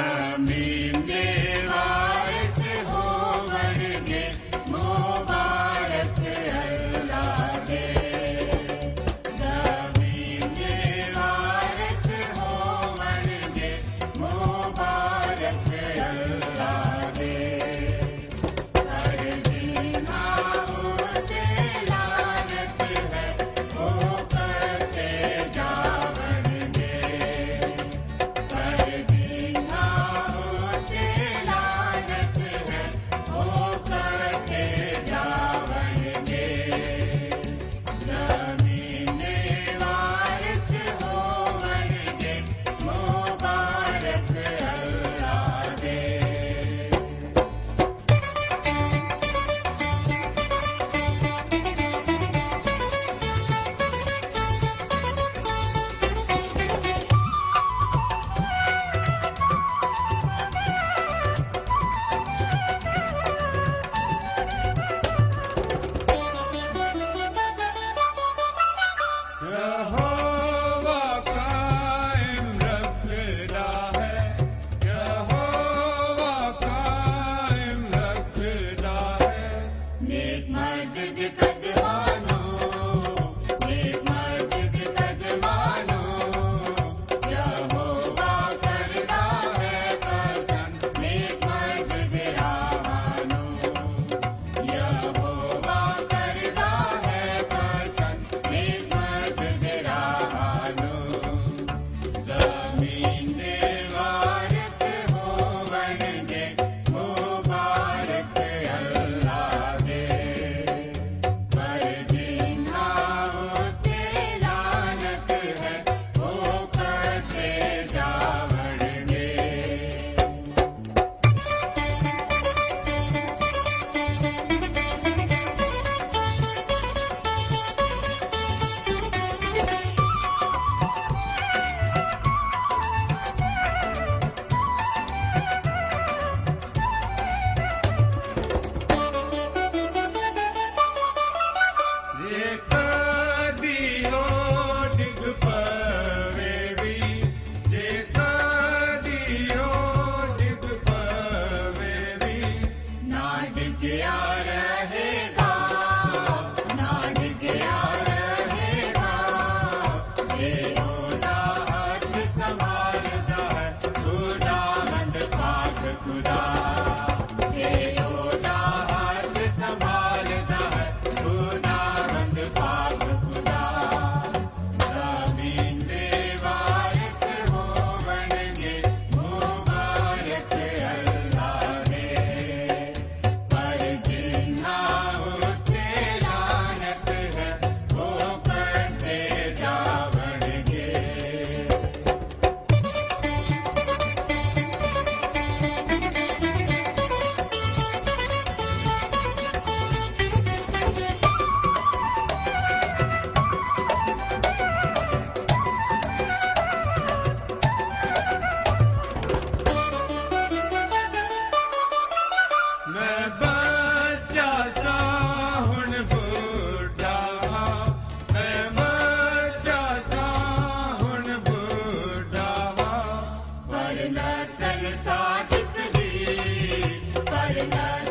ਜ਼ਮੀਨ ਦੇ ਵਾਰਿਸ ਹੋਵਣਗੇ ਮੁਬਾਰਕ Hare Krishna.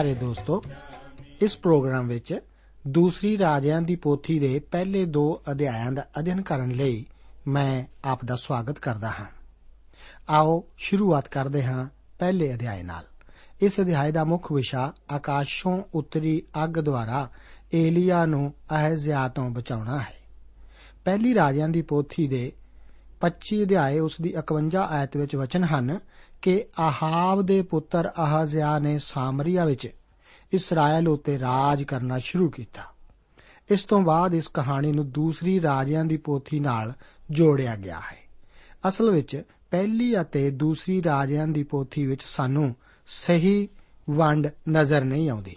ਪਿਆਰੇ ਦੋਸਤੋ, ਇਸ ਪ੍ਰੋਗਰਾਮ ਵਿੱਚ ਦੂਸਰੀ ਰਾਜਿਆਂ ਦੀ ਪੋਥੀ ਦੇ ਪਹਿਲੇ ਦੋ ਅਧਿਆਇਆਂ ਦਾ ਅਧਿਐਨ ਕਰਨ ਲਈ ਮੈਂ ਆਪ ਦਾ ਸਵਾਗਤ ਕਰਦਾ ਹਾਂ। ਆਓ ਸ਼ੁਰੂਆਤ ਕਰਦੇ ਹਾਂ ਪਹਿਲੇ ਅਧਿਆਇ ਨਾਲ। ਇਸ ਅਧਿਆਇ ਦਾ ਮੁੱਖ ਵਿਸ਼ਾ ਆਕਾਸ਼ੋਂ ਉਤਰੀ ਅੱਗ ਦੁਆਰਾ ਏਲੀਆ ਨੂੰ ਅਹਜ਼ਿਆ ਤੋਂ ਬਚਾਉਣਾ ਹੈ। ਪਹਿਲੀ ਰਾਜਿਆਂ ਦੀ ਪੋਥੀ ਦੇ 25 ਅਧਿਆਏ ਉਸ ਦੀ 51 ਆਇਤ ਵਿੱਚ ਵਚਨ ਹਨ ਕਿ ਆਹਾਬ ਦੇ ਪੁੱਤਰ ਅਹਜ਼ਿਆ ਨੇ ਸਾਮਰੀਆ ਵਿੱਚ ਇਸਰਾਇਲ ਉਤੇ ਰਾਜ ਕਰਨਾ ਸ਼ੁਰੂ ਕੀਤਾ। ਇਸ ਤੋਂ ਬਾਅਦ ਇਸ ਕਹਾਣੀ ਨੂੰ ਦੂਸਰੀ ਰਾਜਿਆਂ ਦੀ ਪੋਥੀ ਨਾਲ ਜੋੜਿਆ ਗਿਆ ਹੈ। ਅਸਲ ਵਿੱਚ ਪਹਿਲੀ ਅਤੇ ਦੂਸਰੀ ਰਾਜਿਆਂ ਦੀ ਪੋਥੀ ਵਿੱਚ ਸਾਨੂੰ ਸਹੀ ਵੰਡ ਨਜ਼ਰ ਨਹੀਂ ਆਉਂਦੀ।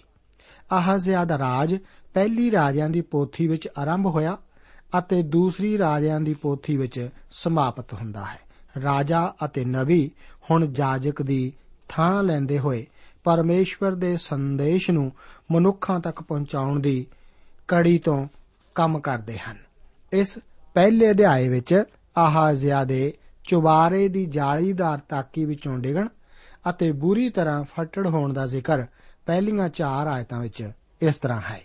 ਅਹਜ਼ਿਆ ਦਾ ਰਾਜ ਪਹਿਲੀ ਰਾਜਿਆਂ ਦੀ ਪੋਥੀ ਵਿੱਚ ਆਰੰਭ ਹੋਇਆ ਅਤੇ ਦੂਸਰੀ ਰਾਜਿਆਂ ਦੀ ਪੋਥੀ ਵਿੱਚ ਸਮਾਪਤ ਹੁੰਦਾ ਹੈ। ਰਾਜਾ ਅਤੇ ਨਬੀ ਹੁਣ ਜਾਜਕ ਦੀ ਥਾਂ ਲੈਂਦੇ ਹੋਏ ਪਰਮੇਸ਼ਵਰ ਦੇ ਸੰਦੇਸ਼ ਨੂੰ ਮਨੁੱਖਾਂ ਤੱਕ ਪਹੁੰਚਾਉਣ ਦੀ ਕੜੀ ਤੋਂ ਕੰਮ ਕਰਦੇ ਹਨ। ਇਸ ਪਹਿਲੇ ਅਧਿਆਏ ਵਿੱਚ ਆਹਾਜ਼ਿਆ ਦੇ ਚੁਬਾਰੇ ਦੀ ਜਾਲੀਦਾਰ ਤਾਕੀ ਵਿੱਚੋਂ ਡਿਗਣ ਅਤੇ ਬੁਰੀ ਤਰ੍ਹਾਂ ਫਟੜ ਹੋਣ ਦਾ ਜ਼ਿਕਰ ਪਹਿਲੀਆਂ ਚਾਰ ਆਇਤਾਂ ਵਿੱਚ ਇਸ ਤਰ੍ਹਾਂ ਹੈ।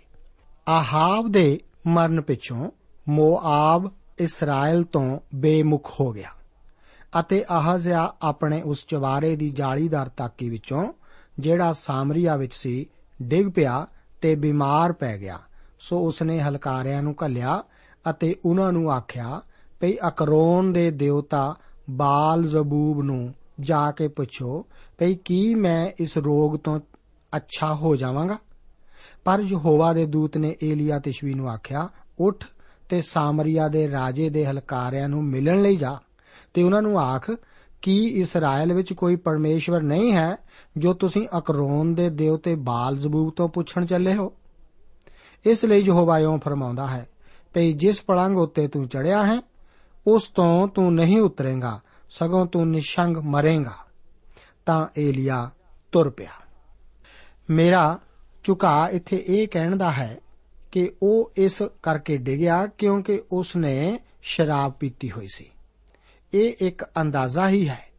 ਆਹਾਬ ਦੇ ਮਰਨ ਪਿੱਛੋਂ ਮੋਆਬ ਇਸਰਾਇਲ ਤੋਂ ਬੇਮੁਖ ਹੋ ਗਿਆ। ਅਤੇ ਆਹਾਜ਼ਿਆ ਆਪਣੇ ਉਸ ਚਵਾਰੇ ਦੀ ਜਾਲੀਦਾਰ ਤਾਕੀ ਵਿੱਚੋਂ, ਜਿਹੜਾ ਸਾਮਰੀਆ ਵਿੱਚ ਸੀ, ਡਿੱਗ ਪਿਆ ਤੇ ਬਿਮਾਰ ਪੈ ਗਿਆ। ਸੋ ਉਸਨੇ ਹਲਕਾਰਿਆਂ ਨੂੰ ਘੱਲਿਆ ਅਤੇ ਉਹਨਾਂ ਨੂੰ ਆਖਿਆ, ਭਈ ਅਕਰੋਨ ਦੇ ਦੇਵਤਾ ਬਾਲ ਜ਼ਬੂਬ ਨੂੰ ਜਾ ਕੇ ਪੁੱਛੋ, ਭਈ ਕੀ ਮੈਂ ਇਸ ਰੋਗ ਤੋਂ ਅੱਛਾ ਹੋ ਜਾਵਾਂਗਾ? ਪਰ ਯਹੋਵਾ ਦੇ ਦੂਤ ਨੇ ਏਲੀਆ ਤਿਸ਼ਵੀ ਨੂੰ ਆਖਿਆ, ਉੱਠ ਤੇ ਸਾਮਰੀਆ ਦੇ ਰਾਜੇ ਦੇ ਹਲਕਾਰਿਆਂ ਨੂੰ ਮਿਲਣ ਲਈ ਜਾ। ਤੇ ਉਹਨਾਂ ਨੂੰ ਆਖ ਕੀ ਇਸਰਾਇਲ ਵਿੱਚ ਕੋਈ ਪਰਮੇਸ਼ਵਰ ਨਹੀਂ ਹੈ ਜੋ ਤੁਸੀਂ ਅਕਰੋਨ ਦੇ ਦੇਵਤੇ ਬਾਲ ਜ਼ਬੂਬ ਤੋਂ ਪੁੱਛਣ ਚੱਲੇ ਹੋ। ਇਸ ਲਈ ਯਹੋਵਾ ਇਉਂ ਫਰਮਾਉਂਦਾ ਹੈ, ਭਈ ਜਿਸ ਪਲੰਗ ਉੱਤੇ ਤੂੰ ਚੜਿਆ ਹੈ, ਉਸ ਤੋਂ ਤੂੰ ਨਹੀਂ ਉਤਰੇਗਾ, ਸਗੋਂ ਤੂੰ ਨਿਸ਼ੰਗ ਮਰੇਗਾ। ਤਾਂ ਏਲੀਆ ਤੁਰ ਪਿਆ। ਮੇਰਾ ਝੁਕਾ ਇੱਥੇ ਇਹ ਕਹਿਣ ਦਾ ਹੈ ਕਿ ਉਹ ਇਸ ਕਰਕੇ ਡਿੱਗਿਆ ਕਿਉਂਕਿ ਉਸ ਨੇ ਸ਼ਰਾਬ ਪੀਤੀ ਹੋਈ ਸੀ। ਇਹ ਇੱਕ ਅੰਦਾਜ਼ਾ ਹੀ ਹੈ।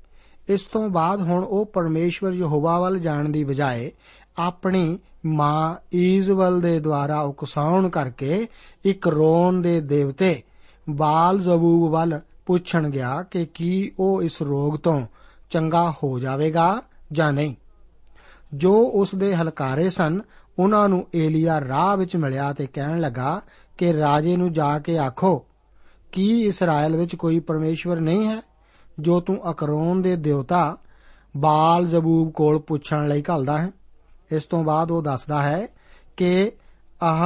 ਇਸ ਤੋਂ ਬਾਅਦ ਹੁਣ ਉਹ ਪਰਮੇਸ਼ਵਰ ਯਹੋਵਾ ਵੱਲ ਜਾਣ ਦੀ ਬਜਾਏ ਆਪਣੀ ਮਾਂ ਈਜ਼ਵਲ ਦੇ ਦੁਆਰਾ ਉਕਸਾਉਣ ਕਰਕੇ ਇੱਕ ਰੋਨ ਦੇ ਦੇਵਤੇ ਬਾਲ ਜ਼ਬੂਬ ਵੱਲ ਪੁੱਛਣ ਗਿਆ ਕਿ ਕੀ ਉਹ ਇਸ ਰੋਗ ਤੋਂ ਚੰਗਾ ਹੋ ਜਾਵੇਗਾ ਜਾਂ ਨਹੀਂ। ਜੋ ਉਸ ਦੇ ਹਲਕਾਰੇ ਸਨ, ਉਹਨਾਂ ਨੂੰ ਏਲੀਆ ਰਾਹ ਵਿੱਚ ਮਿਲਿਆ ਤੇ ਕਹਿਣ ਲੱਗਾ ਕਿ ਰਾਜੇ ਨੂੰ ਜਾ ਕੇ ਆਖੋ ਕੀ ਇਸਰਾਇਲ ਵਿੱਚ ਕੋਈ ਪਰਮੇਸ਼ਵਰ ਨਹੀਂ ਹੈ? ਜੋ ਤੂੰ ਅਕਰੋਨ ਦੇ ਦੇਵਤਾ ਬਾਲ ਜ਼ਬੂਬ ਕੋਲ ਪੁੱਛਣ ਲਈ ਘੱਲਦਾ ਹੈ। ਇਸ ਤੋਂ ਬਾਅਦ ਉਹ ਦੱਸਦਾ ਹੈ ਕਿ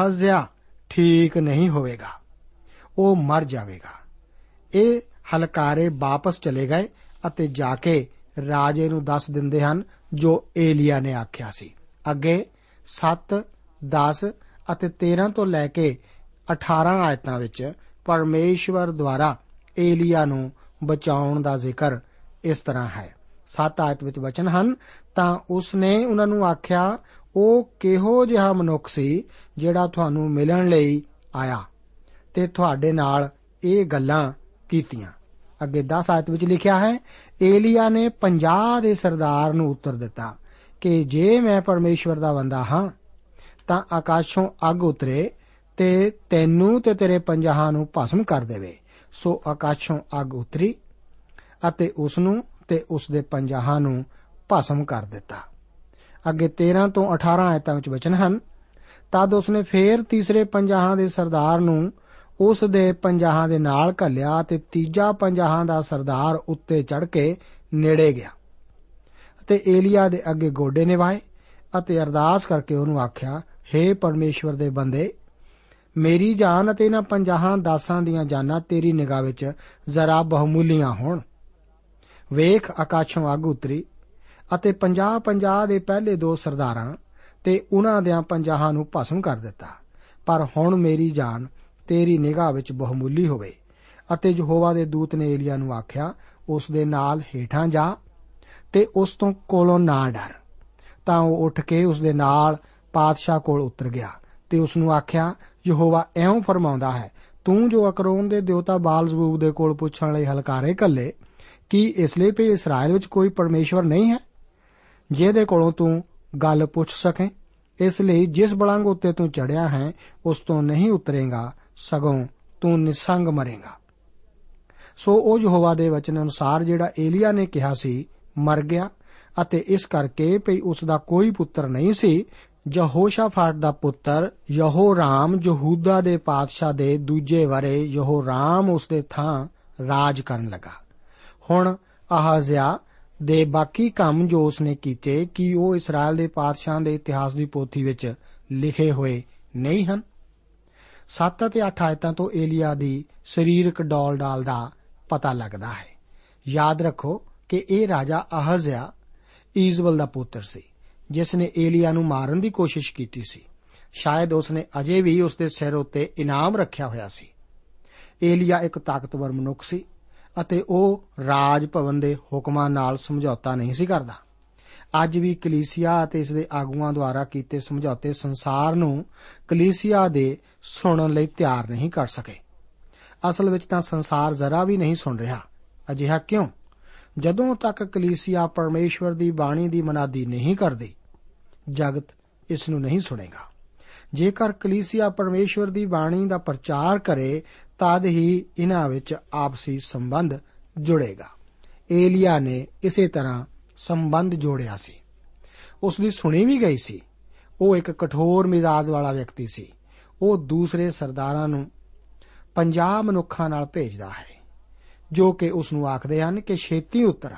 ਅਹਜ਼ਿਆ ਠੀਕ ਨਹੀਂ ਹੋਵੇਗਾ। ਉਹ ਮਰ ਜਾਵੇਗਾ। ਇਹ ਹਲਕਾਰੇ ਵਾਪਸ ਚਲੇ ਗਏ ਅਤੇ ਜਾ ਕੇ ਰਾਜੇ ਨੂੰ ਦੱਸ ਦਿੰਦੇ ਹਨ ਜੋ ਏਲੀਆ ਨੇ ਆਖਿਆ ਸੀ। ਅੱਗੇ 7 10 ਅਤੇ 13 ਤੋਂ ਲੈ ਕੇ 18 ਆਇਤਾਂ ਵਿੱਚ ਪਰਮੇਸ਼ਵਰ ਦੁਆਰਾ ਏਲੀਆ ਨੂੰ ਬਚਾਉਣ ਦਾ ਜ਼ਿਕਰ ਇਸ ਤਰ੍ਹਾਂ ਹੈ। 7 ਆਇਤ ਵਿੱਚ ਵਚਨ ਹਨ, ਤਾਂ ਉਸ ਨੇ ਉਹਨਾਂ ਨੂੰ ਆਖਿਆ, ਉਹ ਕਿਹੋ ਜਿਹਾ ਮਨੁੱਖ ਸੀ ਜਿਹੜਾ ਤੁਹਾਨੂੰ ਮਿਲਣ ਲਈ ਆਇਆ ਤੇ ਤੁਹਾਡੇ ਨਾਲ ਇਹ ਗੱਲਾਂ ਕੀਤੀਆਂ। ਅੱਗੇ 10 ਆਇਤ ਵਿੱਚ ਲਿਖਿਆ ਹੈ, ਏਲੀਆ ਨੇ 50 ਦੇ ਸਰਦਾਰ ਨੂੰ ਉੱਤਰ ਦਿੱਤਾ ਕਿ ਜੇ ਮੈਂ ਪਰਮੇਸ਼ਵਰ ਦਾ ਬੰਦਾ ਹਾਂ, ਤਾਂ ਆਕਾਸ਼ੋਂ ਅੱਗ ਉਤਰੇ ਤੇ ਤੈਨੂੰ ਤੇ ਤੇਰੇ ਪੰਜਾਹਾਂ ਨੂੰ ਭਸਮ ਕਰ ਦੇਵੇ। ਸੋ ਆਕਾਸ਼ੋਂ ਅੱਗ ਉਤਰੀ ਅਤੇ ਉਸ ਨੂੰ ਤੇ ਉਸ ਦੇ ਪੰਜਾਹਾਂ ਨੂੰ ਭਸਮ ਕਰ ਦਿੱਤਾ। ਅੱਗੇ 13 ਤੋਂ 18 ਆਇਤਾਂ ਵਿੱਚ ਵਚਨ ਹਨ, ਤਦ ਉਸਨੇ ਫੇਰ ਤੀਸਰੇ ਪੰਜਾਹਾਂ ਦੇ ਸਰਦਾਰ ਨੂੰ ਉਸ ਦੇ ਪੰਜਾਹਾਂ ਦੇ ਨਾਲ ਘੱਲਿਆ ਤੇ ਤੀਜਾ ਪੰਜਾਹਾਂ ਦਾ ਸਰਦਾਰ ਉੱਤੇ ਚੜ ਕੇ ਨੇੜੇ ਗਿਆ ਅਤੇ ਏਲੀਆ ਦੇ ਅੱਗੇ ਗੋਡੇ ਨਿਵਾਏ ਅਤੇ ਅਰਦਾਸ ਕਰਕੇ ਉਹਨੂੰ ਆਖਿਆ हे ਪਰਮੇਸ਼ਵਰ ਦੇ ਬੰਦੇ ਮੇਰੀ ਜਾਨ ਅਤੇ ਇਹਨਾਂ ਪੰਜਾਹਾਂ ਦਾਸਾਂ ਦੀਆਂ ਜਾਨਾਂ ਤੇਰੀ ਨਿਗਾਹ ਵਿੱਚ ਜ਼ਰਾ ਬਹੁਮੁੱਲੀਆਂ ਹੋਣ। ਵੇਖ, ਆਕਾਸ਼ੋਂ ਅੱਗ ਉਤਰੀ ਅਤੇ 50-50 ਦੇ ਪਹਿਲੇ ਦੋ ਸਰਦਾਰਾਂ ਤੇ ਉਹਨਾਂ ਦਿਆਂ ਪੰਜਾਹਾਂ ਨੂੰ ਭਸਮ ਕਰ ਦਿੱਤਾ। ਪਰ ਹੁਣ ਮੇਰੀ ਜਾਨ ਤੇਰੀ ਨਿਗਾਹ ਵਿੱਚ ਬਹੁਮੁੱਲੀ ਹੋਵੇ ਅਤੇ ਯਹੋਵਾ ਦੇ ਦੂਤ ਨੇ ਏਲੀਆ ਨੂੰ ਆਖਿਆ, ਉਸ ਦੇ ਨਾਲ ਹੇਠਾਂ ਜਾ ਤੇ ਉਸ ਤੋਂ ਕੋਲੋਂ ਨਾ ਡਰ। ਤਾਂ ਉਹ ਉੱਠ ਕੇ ਉਸ ਦੇ ਨਾਲ ਪਾਤਸ਼ਾਹ ਕੋਲ ਉਤਰ ਗਿਆ ਤੇ ਉਸ ਨੂੰ ਆਖਿਆ ਯਹੋਵਾ ਐਉਂ ਫਰਮਾਉਂਦਾ ਹੈ, ਤੂੰ ਜੋ ਅਕਰੋਨ ਦੇ ਦੇਵਤਾ ਬਾਲਜ਼ਬੂਬ ਦੇ ਕੋਲ ਪੁੱਛਣ ਲਈ ਹਲਕਾਰੇ ਕੱਲੇ ਕੀ ਇਸ ਲਈ ਵੀ ਇਸਰਾਇਲ ਵਿੱਚ ਕੋਈ ਪਰਮੇਸ਼ਵਰ ਨਹੀਂ ਹੈ? ਜਿਹਦੇ ਕੋਲੋਂ ਤੂੰ ਗੱਲ ਪੁੱਛ ਸਕੇ, ਇਸ ਲਈ ਜਿਸ ਬਲੰਗ ਉੱਤੇ ਤੂੰ ਚੜਿਆ ਹੈ, ਉਸ ਤੋਂ ਨਹੀਂ ਉਤਰੇਗਾ, ਸਗੋਂ ਤੂੰ ਨਿਸੰਗ ਮਰੇਗਾ। ਸੋ ਉਹ ਯਹੋਵਾ ਦੇ ਵਚਨ ਅਨੁਸਾਰ ਜਿਹੜਾ ਏਲੀਆ ਨੇ ਕਿਹਾ ਸੀ, ਮਰ ਗਿਆ, ਅਤੇ ਇਸ ਕਰਕੇ ਭਈ ਉਸ ਦਾ ਕੋਈ ਪੁੱਤਰ ਨਹੀਂ ਸੀ ਯਹੋਸ਼ਾਫਾਟ ਦਾ ਪੁੱਤਰ ਯਹੋਰਾਮ ਯਹੂਦਾ ਦੇ ਪਾਤਸ਼ਾਹ ਦੇ ਦੂਜੇ ਵਰੇ ਯਹੋਰਾਮ ਉਸ ਦੇ ਥਾਂ ਰਾਜ ਕਰਨ ਲੱਗਾ। ਹੁਣ ਆਹਾਜ਼ਿਆ ਦੇ ਬਾਕੀ ਕੰਮ ਜੋ ਉਸਨੇ ਕੀਤੇ, ਕੀ ਉਹ ਇਸਰਾਇਲ ਦੇ ਪਾਤਸ਼ਾਹਾਂ ਦੇ ਇਤਿਹਾਸ ਦੀ ਪੋਥੀ ਵਿੱਚ ਲਿਖੇ ਹੋਏ ਨਹੀਂ ਹਨ? 7 ਅਤੇ 8 ਆਇਤਾਂ ਤੋਂ ਏਲੀਆ ਦੀ ਸਰੀਰਕ ਡੌਲ ਡਾਲ ਦਾ ਪਤਾ ਲੱਗਦਾ ਹੈ। ਯਾਦ ਰੱਖੋ ਕਿ ਇਹ ਰਾਜਾ ਆਹਜ਼ਿਆ ਈਜ਼ਬਲ ਦਾ ਪੁੱਤਰ ਸੀ। ਜਿਸ ਨੇ ਏਲੀਆ ਨੂੰ ਮਾਰਨ ਦੀ ਕੋਸ਼ਿਸ਼ ਕੀਤੀ ਸੀ। ਸ਼ਾਇਦ ਉਸਨੇ ਅਜੇ ਵੀ ਉਸ ਦੇ ਸਿਰ ਉੱਤੇ ਇਨਾਮ ਰੱਖਿਆ ਹੋਇਆ ਸੀ। ਏਲੀਆ ਇੱਕ ਤਾਕਤਵਰ ਮਨੁੱਖ ਸੀ ਅਤੇ ਉਹ ਰਾਜ ਭਵਨ ਦੇ ਹੁਕਮਾਂ ਨਾਲ ਸਮਝੌਤਾ ਨਹੀਂ ਸੀ ਕਰਦਾ। ਅੱਜ ਵੀ ਕਲੀਸਿਆ ਅਤੇ ਇਸ ਦੇ ਆਗੂਆਂ ਦੁਆਰਾ ਕੀਤੇ ਸਮਝੌਤੇ ਸੰਸਾਰ ਨੂੰ ਕਲੀਸਿਆ ਦੇ ਸੁਣਨ ਲਈ ਤਿਆਰ ਨਹੀਂ ਕਰ ਸਕੇ। ਅਸਲ ਵਿੱਚ ਤਾਂ ਸੰਸਾਰ ਜ਼ਰਾ ਵੀ ਨਹੀਂ ਸੁਣ ਰਿਹਾ। ਅਜਿਹਾ ਕਿਉਂ? ਜਦੋਂ ਤੱਕ ਕਲੀਸਿਆ ਪਰਮੇਸ਼ਵਰ ਦੀ ਬਾਣੀ ਦੀ ਮਨਾਦੀ ਨਹੀਂ ਕਰਦੀ, ਜਗਤ ਇਸ ਨੂੰ ਨਹੀਂ ਸੁਣੇਗਾ। ਜੇਕਰ ਕਲੀਸਿਆ ਪਰਮੇਸ਼ਵਰ ਦੀ ਬਾਣੀ ਦਾ ਪ੍ਰਚਾਰ ਕਰੇ, ਤਦ ਹੀ ਇਹਨਾਂ ਵਿੱਚ ਆਪਸੀ ਸੰਬੰਧ ਜੁੜੇਗਾ। ਏਲੀਆ ਨੇ ਇਸੇ ਤਰ੍ਹਾਂ ਸੰਬੰਧ ਜੋੜਿਆ ਸੀ। ਉਸ ਦੀ ਸੁਣੀ ਵੀ ਗਈ ਸੀ। ਉਹ ਇੱਕ ਕਠੋਰ ਮਿਜ਼ਾਜ ਵਾਲਾ ਵਿਅਕਤੀ ਸੀ। ਉਹ ਦੂਸਰੇ ਸਰਦਾਰਾਂ ਨੂੰ 50 ਮਨੁੱਖਾਂ ਨਾਲ ਭੇਜਦਾ ਹੈ। ਜੋ ਕਿ ਉਸ ਨੂੰ ਆਖਦੇ ਹਨ ਕਿ ਛੇਤੀ ਉਤਰਾ।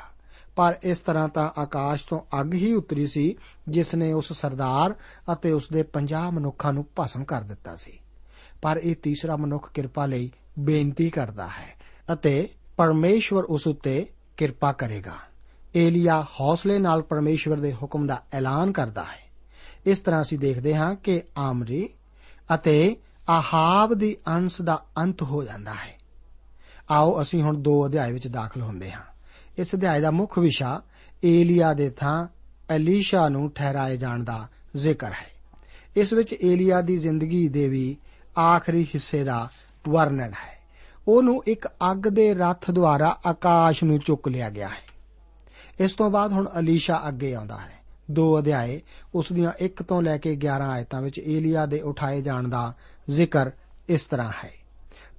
ਪਰ ਇਸ ਤਰ੍ਹਾਂ ਤਾਂ ਆਕਾਸ਼ ਤੋਂ ਅੱਗ ਹੀ ਉਤਰੀ ਸੀ, ਜਿਸ ਨੇ ਉਸ ਸਰਦਾਰ ਅਤੇ ਉਸ ਦੇ 50 ਮਨੁੱਖਾਂ ਨੂੰ ਭਸਮ ਕਰ ਦਿੱਤਾ ਸੀ। ਪਰ ਇਹ ਤੀਸਰਾ ਮਨੁੱਖ ਕਿਰਪਾ ਲਈ ਬੇਨਤੀ ਕਰਦਾ ਹੈ ਅਤੇ ਪਰਮੇਸ਼ਵਰ ਉਸ ਉੱਤੇ ਕਿਰਪਾ ਕਰੇਗਾ। ਏਲੀਆ ਹੌਸਲੇ ਨਾਲ ਪਰਮੇਸ਼ਵਰ ਦੇ ਹੁਕਮ ਦਾ ਐਲਾਨ ਕਰਦਾ ਹੈ। ਇਸ ਤਰ੍ਹਾਂ ਅਸੀਂ ਦੇਖਦੇ ਹਾਂ ਕਿ ਆਮਰੀ ਅਤੇ ਆਹਾਬ ਦੀ ਅੰਸ਼ ਦਾ ਅੰਤ ਹੋ ਜਾਂਦਾ ਹੈ। ਆਓ ਅਸੀਂ ਹੁਣ ਦੋ ਅਧਿਆਏ ਵਿੱਚ ਦਾਖਲ ਹੁੰਦੇ ਹਾਂ। ਇਸ ਅਧਿਆਏ ਦਾ ਮੁੱਖ ਵਿਸ਼ਾ ਏਲੀਆ ਦੇ ਥਾਂ ਐਲੀਸ਼ਾ ਨੂੰ ਠਹਿਰਾਏ ਜਾਣ ਦਾ ਜ਼ਿਕਰ ਹੈ। ਇਸ ਵਿੱਚ ਏਲੀਆ ਦੀ ਜ਼ਿੰਦਗੀ ਦੇ ਵੀ ਆਖਰੀ ਹਿੱਸੇ ਦਾ ਵਰਣਨ ਹੈ। ਉਹਨੂੰ ਇੱਕ ਅੱਗ ਦੇ ਰੱਥ ਦੁਆਰਾ ਆਕਾਸ਼ ਨੂੰ ਚੁੱਕ ਲਿਆ ਗਿਆ ਹੈ। ਇਸ ਤੋਂ ਬਾਅਦ ਹੁਣ ਅਲੀਸ਼ਾ ਅੱਗੇ ਆਉਂਦਾ ਹੈ। ਦੋ ਅਧਿਆਏ ਉਸ ਦੀਆਂ 1 ਤੋਂ ਲੈ ਕੇ 11 ਆਇਤਾਂ ਵਿੱਚ ਏਲੀਆ ਦੇ ਉਠਾਏ ਜਾਣ ਦਾ ਜ਼ਿਕਰ ਇਸ ਤਰ੍ਹਾਂ ਹੈ।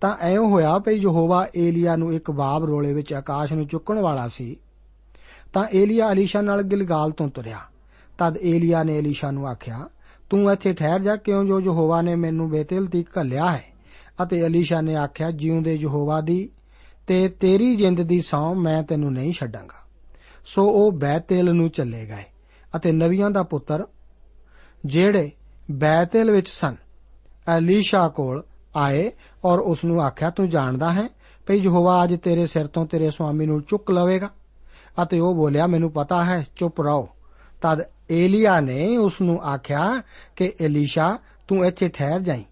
ਤਾਂ ਐਉਂ ਹੋਇਆ ਭਈ ਯਹੋਵਾ ਏਲੀਆ ਨੂੰ ਇੱਕ ਬਾਬ ਰੋਲੇ ਵਿੱਚ ਆਕਾਸ਼ ਨੂੰ ਚੁੱਕਣ ਵਾਲਾ ਸੀ। ਤਾਂ ਏਲੀਆ ਅਲੀਸ਼ਾ ਨਾਲ ਗਿਲਗਾਲ ਤੋਂ ਤੁਰਿਆ। ਤਦ ਏਲੀਆ ਨੇ ਅਲੀਸ਼ਾ ਨੂੰ ਆਖਿਆ, ਤੂੰ ਇੱਥੇ ਠਹਿਰ ਜਾ ਕਿਉਂ ਜੋ ਯਹੋਵਾ ਨੇ ਮੈਨੂੰ ਬੇਤੇਲ ਤੀਕ ਘੱਲਿਆ ਹੈ? ਅਤੇ ਅਲੀਸ਼ਾ ਨੇ ਆਖਿਆ, ਜਿਉਂਦੇ ਯਹੋਵਾ ਦੀ ਤੇ ਤੇਰੀ ਜਿੰਦ ਦੀ ਸੌ ਮੈਂ ਤੈਨੂੰ ਨਹੀਂ ਛੱਡਾਂਗਾ। ਸੋ ਉਹ ਬੈਤੇਲ ਨੂੰ ਚੱਲੇ ਗਏ ਅਤੇ ਨਵੀਆਂ ਦਾ ਪੁੱਤਰ, ਜਿਹੜੇ ਬੈਤੇਲ ਵਿੱਚ ਸਨ, ਅਲੀਸ਼ਾ ਕੋਲ ਆਏ ਔਰ ਉਸ ਨੂੰ ਆਖਿਆ, ਤੂੰ ਜਾਣਦਾ ਹੈ ਭਈ ਯਹੋਵਾ ਅੱਜ ਤੇਰੇ ਸਿਰ ਤੋਂ ਤੇਰੇ ਸੁਆਮੀ ਨੂੰ ਚੁੱਕ ਲਵੇਗਾ? ਅਤੇ ਉਹ ਬੋਲਿਆ, ਮੈਨੂੰ ਪਤਾ ਹੈ, ਚੁੱਪ ਰਹੋ। ਤਦ ਏਲੀਆ ਨੇ ਉਸ ਨੂੰ ਆਖਿਆ ਕਿ, ਏਲੀਸ਼ਾ, ਤੂੰ ਇੱਥੇ ਠਹਿਰ ਜਾਈਂ।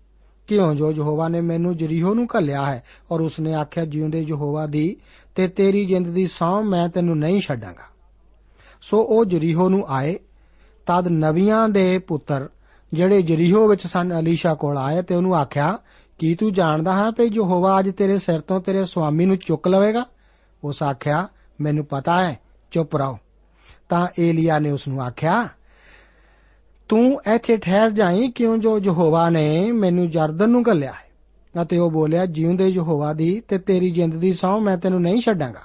ਕਿਉਂ ਜੋ ਯਹੋਵਾ ਨੇ ਮੈਨੂੰ ਜਰੀਹੋ ਨੂੰ ਘੱਲਿਆ ਹੈ? ਔਰ ਉਸ ਨੇ ਆਖਿਆ, ਜਿਉਂਦੇ ਯਹੋਵਾ ਦੀ ਤੇ ਤੇਰੀ ਜਿੰਦ ਦੀ ਸੌ ਮੈਂ ਤੈਨੂੰ ਨਹੀਂ ਛੱਡਾਂਗਾ। ਸੋ ਉਹ ਜਰੀਹੋ ਨੂੰ ਆਏ। ਤਦ ਨਵੀਆਂ ਦੇ ਪੁੱਤਰ ਜਿਹੜੇ ਜਰੀਹੋ ਵਿੱਚ ਸਨ ਅਲੀਸ਼ਾ ਕੋਲ ਆਏ ਤੇ ਉਹਨੂੰ ਆਖਿਆ ਕੀ ਤੂੰ ਜਾਣਦਾ ਹੈ ਕਿ ਯਹੋਵਾ ਅੱਜ ਤੇਰੇ ਸਿਰ ਤੋਂ ਤੇਰੇ ਸੁਆਮੀ ਨੂੰ ਚੁੱਕ ਲਵੇਗਾ? ਉਸ ਆਖਿਆ, ਮੈਨੂੰ ਪਤਾ ਹੈ, ਚੁੱਪ ਰਹੋ। ਤਾਂ ਏਲੀਆ ਨੇ ਉਸ ਨੂੰ ਆਖਿਆ, ਤੂੰ ਇੱਥੇ ਠਹਿਰ ਜਾਈਂ, ਕਿਉਂ ਜੋ ਯਹੋਵਾ ਨੇ ਮੈਨੂੰ ਜਰਦਨ ਨੂੰ ਘੱਲਿਆ ਹੈ? ਅਤੇ ਉਹ ਬੋਲਿਆ, ਜਿਉਂਦੇ ਯਹੋਵਾ ਦੀ ਤੇ ਤੇਰੀ ਜਿੰਦ ਦੀ ਸਹੁੰ ਮੈਂ ਤੈਨੂੰ ਨਹੀਂ ਛੱਡਾਂਗਾ।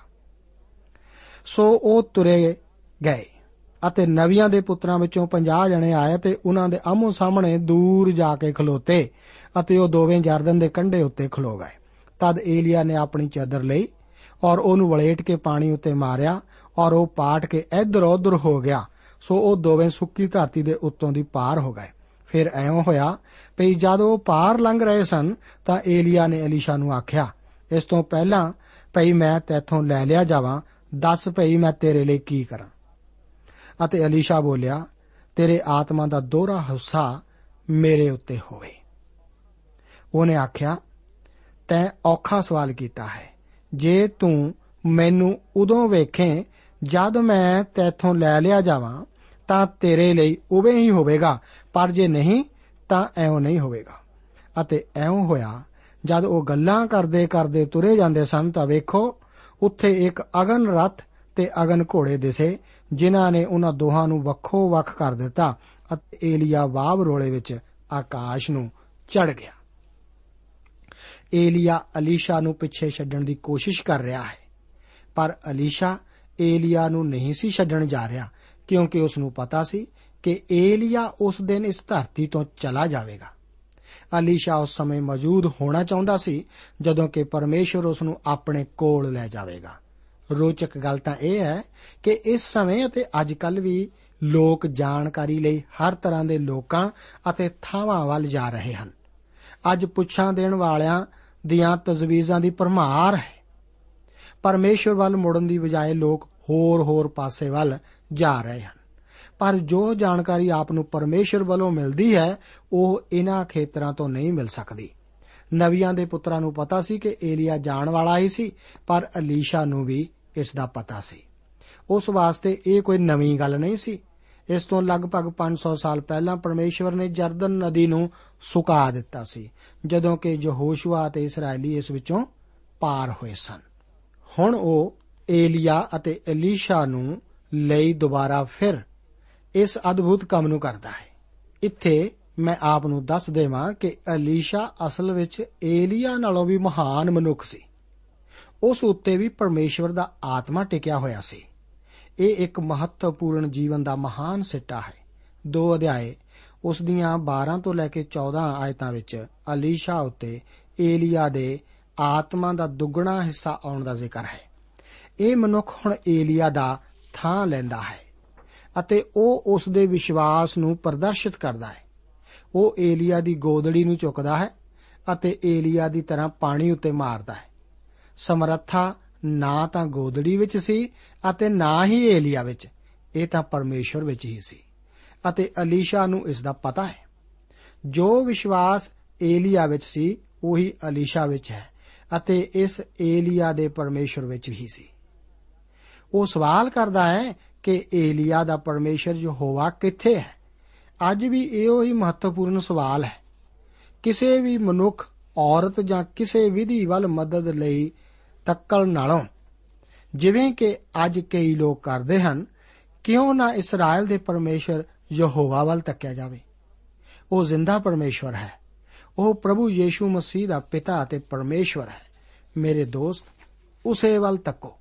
ਸੋ ਉਹ ਤੁਰੇ ਗਏ। ਅਤੇ ਨਵੀਆਂ ਦੇ ਪੁੱਤਰਾਂ ਵਿੱਚੋਂ 50 ਜਣੇ ਆਏ ਤੇ ਉਹਨਾਂ ਦੇ ਆਹਮੋ ਸਾਹਮਣੇ ਦੂਰ ਜਾ ਕੇ ਖਲੋਤੇ ਅਤੇ ਉਹ ਦੋਵੇਂ ਜਰਦਨ ਦੇ ਕੰਢੇ ਉੱਤੇ ਖਲੋ ਗਏ। ਤਦ ਏਲੀਆ ਨੇ ਆਪਣੀ ਚਾਦਰ ਲਈ ਔਰ ਉਹਨੂੰ ਵਲੇਟ ਕੇ ਪਾਣੀ ਉੱਤੇ ਮਾਰਿਆ ਔਰ ਉਹ ਪਾਟ ਕੇ ਇੱਧਰ ਉੱਧਰ ਹੋ ਗਿਆ। ਸੋ ਉਹ ਦੋਵੇਂ ਸੁੱਕੀ ਧਰਤੀ ਦੇ ਉੱਤੋਂ ਦੀ ਪਾਰ ਹੋ ਗਏ। ਫਿਰ ਐਉਂ ਹੋਇਆ ਭਈ ਜਦ ਉਹ ਪਾਰ ਲੰਘ ਰਹੇ ਸਨ ਤਾਂ ਏਲੀਆ ਨੇ ਅਲੀਸ਼ਾ ਨੂੰ ਆਖਿਆ, ਇਸ ਤੋਂ ਪਹਿਲਾਂ ਭਈ ਮੈਂ ਤੇਥੋਂ ਲੈ ਲਿਆ ਜਾਵਾਂ, ਦੱਸ ਭਈ ਮੈਂ ਤੇਰੇ ਲਈ ਕੀ ਕਰਾਂ? ਅਤੇ ਅਲੀਸ਼ਾ ਬੋਲਿਆ, ਤੇਰੇ ਆਤਮਾ ਦਾ ਦੋਹਰਾ ਹਿੱਸਾ ਮੇਰੇ ਉੱਤੇ ਹੋਵੇ। ਉਹਨੇ ਆਖਿਆ, ਤੈਂ ਔਖਾ ਸਵਾਲ ਕੀਤਾ ਹੈ। ਜੇ ਤੂੰ ਮੈਨੂੰ ਉਦੋਂ ਵੇਖੇ ਜਦ ਮੈਂ ਤੇਥੋਂ ਲੈ ਲਿਆ ਜਾਵਾਂ, ਤਾਂ ਤੇਰੇ ਲਈ ਉਵੇਂ ਹੀ ਹੋਵੇਗਾ, ਪਰ ਜੇ ਨਹੀਂ, ਤਾਂ ਐਉਂ ਨਹੀਂ ਹੋਵੇਗਾ। ਅਤੇ ਐਉਂ ਹੋਇਆ, ਜਦ ਉਹ ਗੱਲਾਂ ਕਰਦੇ ਕਰਦੇ ਤੁਰੇ ਜਾਂਦੇ ਸਨ ਤਾਂ ਵੇਖੋ, ਉੱਥੇ ਇੱਕ ਅਗਨ ਰਥ ਤੇ ਅਗਨ ਘੋੜੇ ਦਿਸੇ ਜਿਨ੍ਹਾਂ ਨੇ ਉਹਨਾਂ ਦੋਹਾਂ ਨੂੰ ਵੱਖੋ ਵੱਖ ਕਰ ਦਿੱਤਾ ਅਤੇ ਏਲੀਆ ਵਾਵ ਰੋਲੇ ਵਿੱਚ ਆਕਾਸ਼ ਨੂੰ ਚੜ ਗਿਆ। ਏਲੀਆ ਅਲੀਸ਼ਾ ਨੂੰ ਪਿੱਛੇ ਛੱਡਣ ਦੀ ਕੋਸ਼ਿਸ਼ ਕਰ ਰਿਹਾ ਹੈ, ਪਰ ਅਲੀਸ਼ਾ ਏਲੀਆ ਨੂੰ ਨਹੀਂ ਸੀ ਛੱਡਣ ਜਾ ਰਿਹਾ, ਕਿਉਂਕਿ ਉਸ ਨੂੰ ਪਤਾ ਸੀ ਕਿ ਏਲੀਆ ਉਸ ਦਿਨ ਇਸ ਧਰਤੀ ਤੋਂ ਚਲਾ ਜਾਵੇਗਾ। ਅਲੀਸ਼ਾ ਉਸ ਸਮੇਂ ਮੌਜੂਦ ਹੋਣਾ ਚਾਹੁੰਦਾ ਸੀ, ਜਦੋਂ ਕਿ ਪਰਮੇਸ਼ਵਰ ਉਸ ਨੂੰ ਆਪਣੇ ਕੋਲ ਲੈ ਜਾਵੇਗਾ। ਰੋਚਕ ਗੱਲ ਤਾਂ ਇਹ ਹੈ ਕਿ ਇਸ ਸਮੇਂ ਅਤੇ ਅੱਜ ਕੱਲ ਵੀ ਲੋਕ ਜਾਣਕਾਰੀ ਲਈ ਹਰ ਤਰ੍ਹਾਂ ਦੇ ਲੋਕਾਂ ਅਤੇ ਥਾਵਾਂ ਵੱਲ ਜਾ ਰਹੇ ਹਨ। ਅੱਜ ਪੁੱਛਾਂ ਦੇਣ ਵਾਲਿਆਂ ਦੀਆਂ ਤਜਵੀਜ਼ਾਂ ਦੀ ਭਰਮਾਰ ਹੈ। ਪਰਮੇਸ਼ਵਰ ਵੱਲ ਮੁੜਨ ਦੀ ਬਜਾਏ ਲੋਕ ਹੋਰ-ਹੋਰ ਪਾਸੇ ਵੱਲ ਜਾ ਰਹੇ ਹਨ। ਪਰ ਜੋ ਜਾਣਕਾਰੀ ਆਪ ਨੂੰ ਪਰਮੇਸ਼ਵਰ ਵੱਲੋਂ ਮਿਲਦੀ ਹੈ, ਉਹ ਇਹਨਾਂ ਖੇਤਰਾਂ ਤੋਂ ਨਹੀਂ ਮਿਲ ਸਕਦੀ। ਨਵੀਆਂ ਦੇ ਪੁੱਤਰਾਂ ਨੂੰ ਪਤਾ ਸੀ ਕਿ ਏਲੀਆ ਜਾਣ ਵਾਲਾ ਹੀ ਸੀ, ਪਰ ਅਲੀਸ਼ਾ ਨੂੰ ਵੀ ਇਸ ਦਾ ਪਤਾ ਸੀ। ਉਸ ਵਾਸਤੇ ਇਹ ਕੋਈ ਨਵੀਂ ਗੱਲ ਨਹੀਂ ਸੀ। ਇਸ ਤੋਂ ਲਗਭਗ 500 ਸਾਲ ਪਹਿਲਾਂ ਪਰਮੇਸ਼ਵਰ ਨੇ ਜਰਦਨ ਨਦੀ ਨੂੰ ਸੁਕਾ ਦਿੱਤਾ ਸੀ, ਜਦੋਂ ਕਿ ਯਹੋਸ਼ੂਆ ਅਤੇ ਇਸرائیਲੀ ਇਸ ਵਿੱਚੋਂ ਪਾਰ ਹੋਏ ਸਨ। ਹੁਣ ਉਹ ਏਲੀਆ ਅਤੇ ਐਲੀਸ਼ਾ ਨੂੰ ਲਈ ਦੁਬਾਰਾ ਫਿਰ ਇਸ ਅਦਭੁਤ ਕੰਮ ਨੂੰ ਕਰਦਾ ਹੈ। ਇੱਥੇ ਮੈਂ ਆਪ ਨੂੰ ਦੱਸ ਦੇਵਾਂ ਕਿ ਐਲੀਸ਼ਾ ਅਸਲ ਵਿੱਚ ਏਲੀਆ ਨਾਲੋਂ ਵੀ ਮਹਾਨ ਮਨੁੱਖ ਸੀ। ਉਸ ਉੱਤੇ ਵੀ ਪਰਮੇਸ਼ਵਰ ਦਾ ਆਤਮਾ ਟਿਕਿਆ ਹੋਇਆ ਸੀ। ਇਹ ਇੱਕ ਮਹੱਤਵਪੂਰਨ ਜੀਵਨ ਦਾ ਮਹਾਨ ਸਿੱਟਾ ਹੈ। ਦੋ ਅਧਿਆਏ, ਉਸ ਦੀਆਂ 12 ਤੋਂ ਲੈ ਕੇ 14 ਆਇਤਾਂ ਵਿੱਚ ਅਲੀਸ਼ਾ ਉੱਤੇ ਏਲੀਆ ਦੇ ਆਤਮਾ ਦਾ ਦੁੱਗਣਾ ਹਿੱਸਾ ਆਉਣ ਦਾ ਜ਼ਿਕਰ ਹੈ। ਇਹ ਮਨੁੱਖ ਹੁਣ ਏਲੀਆ ਦਾ ਥਾਂ ਲੈਂਦਾ ਹੈ ਅਤੇ ਉਹ ਉਸ ਦੇ ਵਿਸ਼ਵਾਸ ਨੂੰ ਪ੍ਰਦਰਸ਼ਿਤ ਕਰਦਾ ਹੈ। ਉਹ ਏਲੀਆ ਦੀ ਗੋਦੜੀ ਨੂੰ ਚੁੱਕਦਾ ਹੈ ਅਤੇ ਏਲੀਆ ਦੀ ਤਰ੍ਹਾਂ ਪਾਣੀ ਉੱਤੇ ਮਾਰਦਾ ਹੈ। ਸਮਰੱਥਾ ਨਾ ਤਾਂ ਗੋਦੜੀ ਵਿੱਚ ਸੀ ਅਤੇ ਨਾ ਹੀ ਏਲੀਆ ਵਿੱਚ। ਇਹ ਤਾਂ ਪਰਮੇਸ਼ਵਰ ਵਿੱਚ ਹੀ ਸੀ। ਅਤੇ ਅਲੀਸ਼ਾ ਨੂੰ ਇਸ ਦਾ ਪਤਾ ਹੈ। ਜੋ ਵਿਸ਼ਵਾਸ ਏਲੀਆ ਵਿੱਚ ਸੀ, ਉਹੀ ਅਲੀਸ਼ਾ ਵਿੱਚ ਹੈ ਅਤੇ ਇਸ ਏਲੀਆ ਦੇ ਪਰਮੇਸ਼ਵਰ ਵਿੱਚ ਵੀ ਸੀ। ਉਹ ਸਵਾਲ ਕਰਦਾ ਹੈ ਕਿ ਏਲੀਆ ਦਾ ਪਰਮੇਸ਼ਰ ਯਹੋਵਾ ਕਿੱਥੇ ਹੈ? ਅੱਜ ਵੀ ਇਹੋ ਹੀ ਮਹੱਤਵਪੂਰਨ ਸਵਾਲ ਹੈ। ਕਿਸੇ ਵੀ ਮਨੁੱਖ, ਔਰਤ ਜਾਂ ਕਿਸੇ ਵਿਧੀ ਵੱਲ ਮਦਦ ਲਈ ਤੱਕਲ ਨਾਲੋਂ। ਜਿਵੇਂ ਕਿ ਅੱਜ ਕਈ ਲੋਕ ਕਰਦੇ ਹਨ, ਕਿਉਂ ਨਾ ਇਸਰਾਇਲ ਦੇ ਪਰਮੇਸ਼ਰ ਯਹੋਵਾ ਵੱਲ ਤੱਕਿਆ ਜਾਵੇ। ਉਹ ਜ਼ਿੰਦਾ ਪਰਮੇਸ਼ਵਰ ਹੈ। ਉਹ ਪ੍ਰਭੂ ਯੀਸ਼ੂ ਮਸੀਹ ਦਾ ਪਿਤਾ ਅਤੇ ਪਰਮੇਸ਼ਵਰ ਹੈ। ਮੇਰੇ ਦੋਸਤ, ਉਸੇ ਵੱਲ ਤੱਕੋ।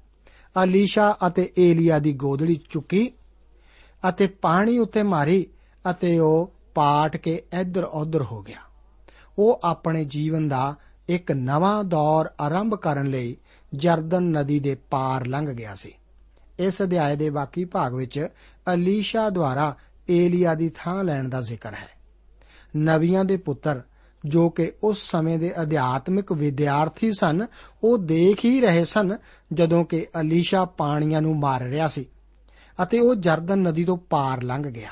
ਅਲੀਸ਼ਾ ਅਤੇ ਏਲੀਆ ਦੀ ਗੋਦੜੀ ਚੁੱਕੀ ਅਤੇ ਪਾਣੀ ਉੱਤੇ ਮਾਰੀ ਅਤੇ ਉਹ ਪਾਟ ਕੇ ਇੱਧਰ ਉੱਧਰ ਹੋ ਗਿਆ। ਉਹ ਆਪਣੇ ਜੀਵਨ ਦਾ ਇੱਕ ਨਵਾਂ ਦੌਰ ਆਰੰਭ ਕਰਨ ਲਈ ਜਰਦਨ ਨਦੀ ਦੇ ਪਾਰ ਲੰਘ ਗਿਆ ਸੀ। ਇਸ ਅਧਿਆਏ ਦੇ ਬਾਕੀ ਭਾਗ ਵਿੱਚ ਅਲੀਸ਼ਾ ਦੁਆਰਾ ਏਲੀਆ ਦੀ ਥਾਂ ਲੈਣ ਦਾ ਜ਼ਿਕਰ ਹੈ। ਨਵੀਆਂ ਦੇ ਪੁੱਤਰ ਜੋ ਕਿ ਉਸ ਸਮੇਂ ਦੇ ਅਧਿਆਤਮਿਕ ਵਿਦਿਆਰਥੀ ਸਨ, ਉਹ ਦੇਖ ਹੀ ਰਹੇ ਸਨ ਜਦੋਂ ਕਿ ਅਲੀਸ਼ਾ ਪਾਣੀਆਂ ਨੂੰ ਮਾਰ ਰਿਹਾ ਸੀ ਅਤੇ ਉਹ ਜਰਦਨ ਨਦੀ ਤੋਂ ਪਾਰ ਲੰਘ ਗਿਆ।